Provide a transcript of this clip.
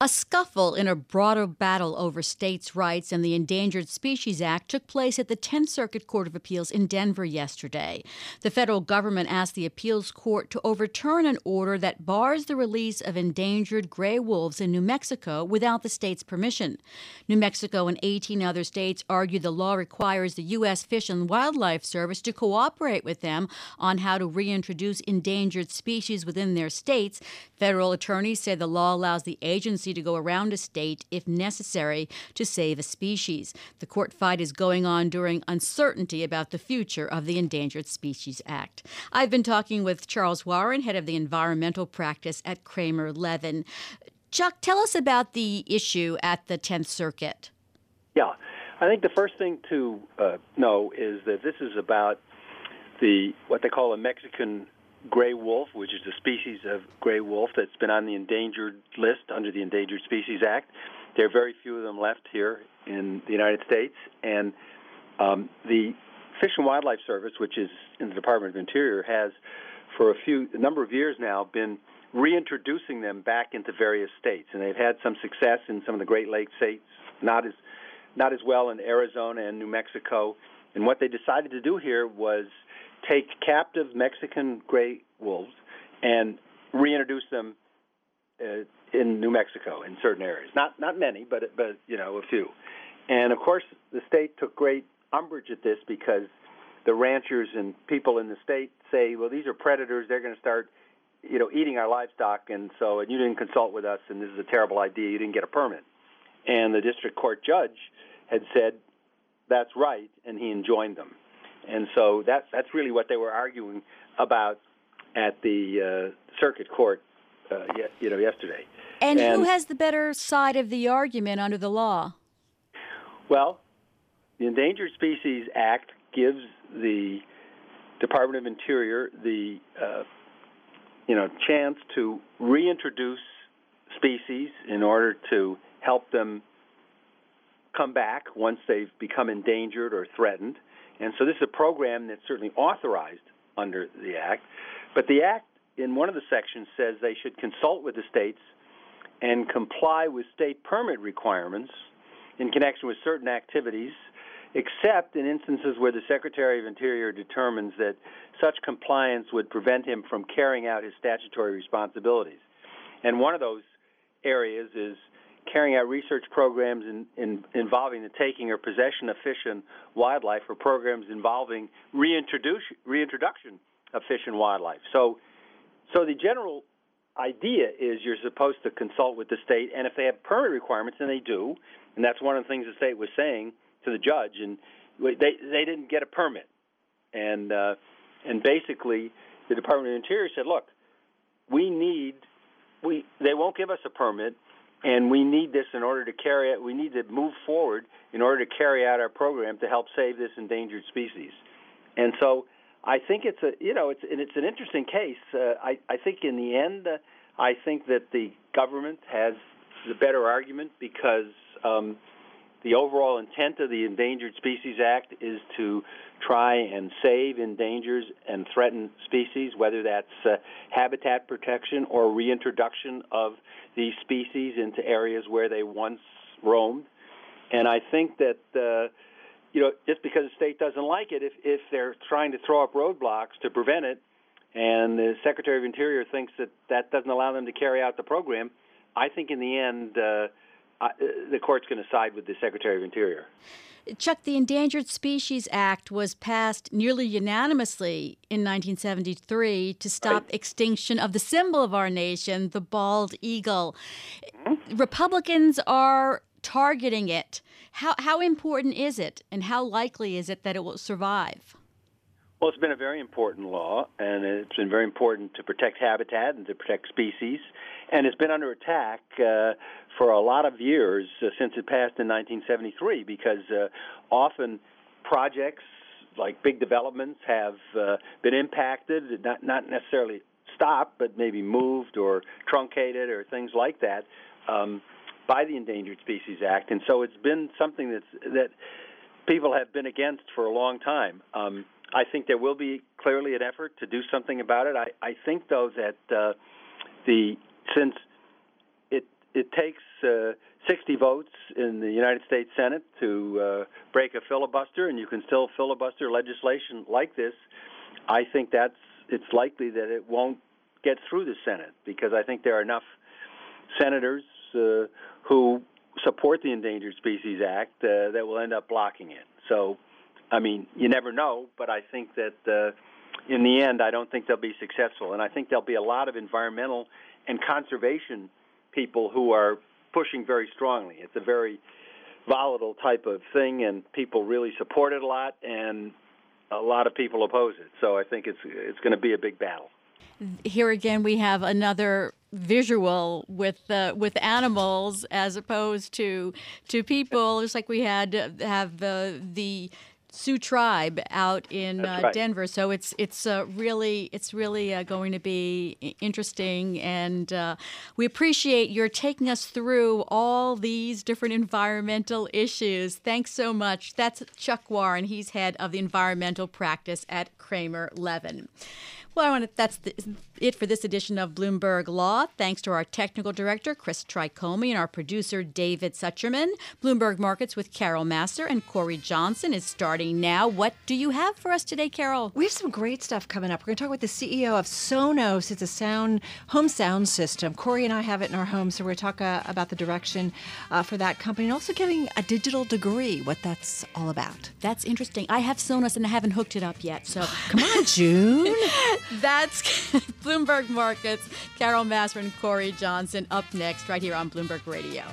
A scuffle in a broader battle over states' rights and the Endangered Species Act took place at the 10th Circuit Court of Appeals in Denver yesterday. The federal government asked the appeals court to overturn an order that bars the release of endangered gray wolves in New Mexico without the state's permission. New Mexico and 18 other states argued the law requires the U.S. Fish and Wildlife Service to cooperate with them on how to reintroduce endangered species within their states. Federal attorneys say the law allows the agency to go around a state if necessary to save a species. The court fight is going on during uncertainty about the future of the Endangered Species Act. I've been talking with Charles Warren, head of the environmental practice at Kramer Levin. Chuck, tell us about the issue at the 10th Circuit. Yeah, I think the first thing to uh, know is that this is about the what they call a Mexican gray wolf, which is a species of gray wolf that's been on the endangered list under the Endangered Species Act. There are very few of them left here in the United States, and um, the Fish and Wildlife Service, which is in the Department of Interior, has for a few a number of years now been reintroducing them back into various states, and they've had some success in some of the Great Lakes states, not as not as well in Arizona and New Mexico. And what they decided to do here was take captive Mexican gray wolves and reintroduce them uh, in New Mexico in certain areas. Not not many, but but you know a few. And of course, the state took great umbrage at this because the ranchers and people in the state say, well, these are predators. They're going to start, you know, eating our livestock, and so and you didn't consult with us, and this is a terrible idea. You didn't get a permit. And the district court judge had said, that's right, and he enjoined them. And so that, that's really what they were arguing about at the uh, circuit court, uh, you know, yesterday. And, and, who has the better side of the argument under the law? Well, the Endangered Species Act gives the Department of Interior the uh, you know chance to reintroduce species in order to help them come back once they've become endangered or threatened. And so this is a program that's certainly authorized under the Act. But the Act, in one of the sections, says they should consult with the states and comply with state permit requirements in connection with certain activities, except in instances where the Secretary of Interior determines that such compliance would prevent him from carrying out his statutory responsibilities. And one of those areas is carrying out research programs in, in, involving the taking or possession of fish and wildlife, or programs involving reintroduction of fish and wildlife. So, so the general idea is you're supposed to consult with the state, and if they have permit requirements, and they do, and that's one of the things the state was saying to the judge, and they they didn't get a permit, and uh, and basically the Department of Interior said, look, we need we they won't give us a permit and we need this in order to carry it. We need to move forward in order to carry out our program to help save this endangered species. And so, I think it's a you know it's it's an interesting case. Uh, I I think in the end, uh, I think that the government has the better argument because um, the overall intent of the Endangered Species Act is to try and save endangered and threatened species, whether that's uh, habitat protection or reintroduction of these species into areas where they once roamed. And I think that, uh, you know, just because the state doesn't like it, if, if they're trying to throw up roadblocks to prevent it, and the Secretary of Interior thinks that that doesn't allow them to carry out the program, I think in the end, uh, uh, the court's going to side with the Secretary of Interior. Chuck, the Endangered Species Act was passed nearly unanimously in 1973 to stop right. extinction of the symbol of our nation, the bald eagle. Mm-hmm. Republicans are targeting it. How, how important is it, and how likely is it that it will survive? Well, it's been a very important law, and it's been very important to protect habitat and to protect species, and it's been under attack uh, for a lot of years uh, since it passed in 1973 because uh, often projects like big developments have uh, been impacted, not not necessarily stopped, but maybe moved or truncated or things like that um, by the Endangered Species Act, and so it's been something that's that people have been against for a long time. Um, I think there will be clearly an effort to do something about it. I, I think, though, that uh, the since it it takes uh, 60 votes in the United States Senate to uh, break a filibuster, and you can still filibuster legislation like this. I think that's it's likely that it won't get through the Senate because I think there are enough senators uh, who support the Endangered Species Act uh, that will end up blocking it. So, I mean, you never know, but I think that uh, in the end, I don't think they'll be successful, and I think there'll be a lot of environmental and conservation people who are pushing very strongly. It's a very volatile type of thing, and people really support it a lot, and a lot of people oppose it. So I think it's it's going to be a big battle. Here again, we have another visual with uh, with animals as opposed to to people. Just like we had have uh, the Sioux tribe out in uh, right. Denver. So it's it's uh, really it's really uh, going to be interesting, and uh, we appreciate your taking us through all these different environmental issues. Thanks so much. That's Chuck Warren. He's head of the environmental practice at Kramer Levin. Well, I want to, that's the, it for this edition of Bloomberg Law. Thanks to our technical director, Chris Tricomi, and our producer, David Sucherman. Bloomberg Markets with Carol Massar and Corey Johnson is starting now. What do you have for us today, Carol? We have some great stuff coming up. We're going to talk with the CEO of Sonos. It's a sound home sound system. Corey and I have it in our home, so we're going to talk uh, about the direction uh, for that company and also getting a digital degree, what that's all about. That's interesting. I have Sonos and I haven't hooked it up yet. So come on, June. That's Bloomberg Markets. Carol Massar and Corey Johnson up next, right here on Bloomberg Radio.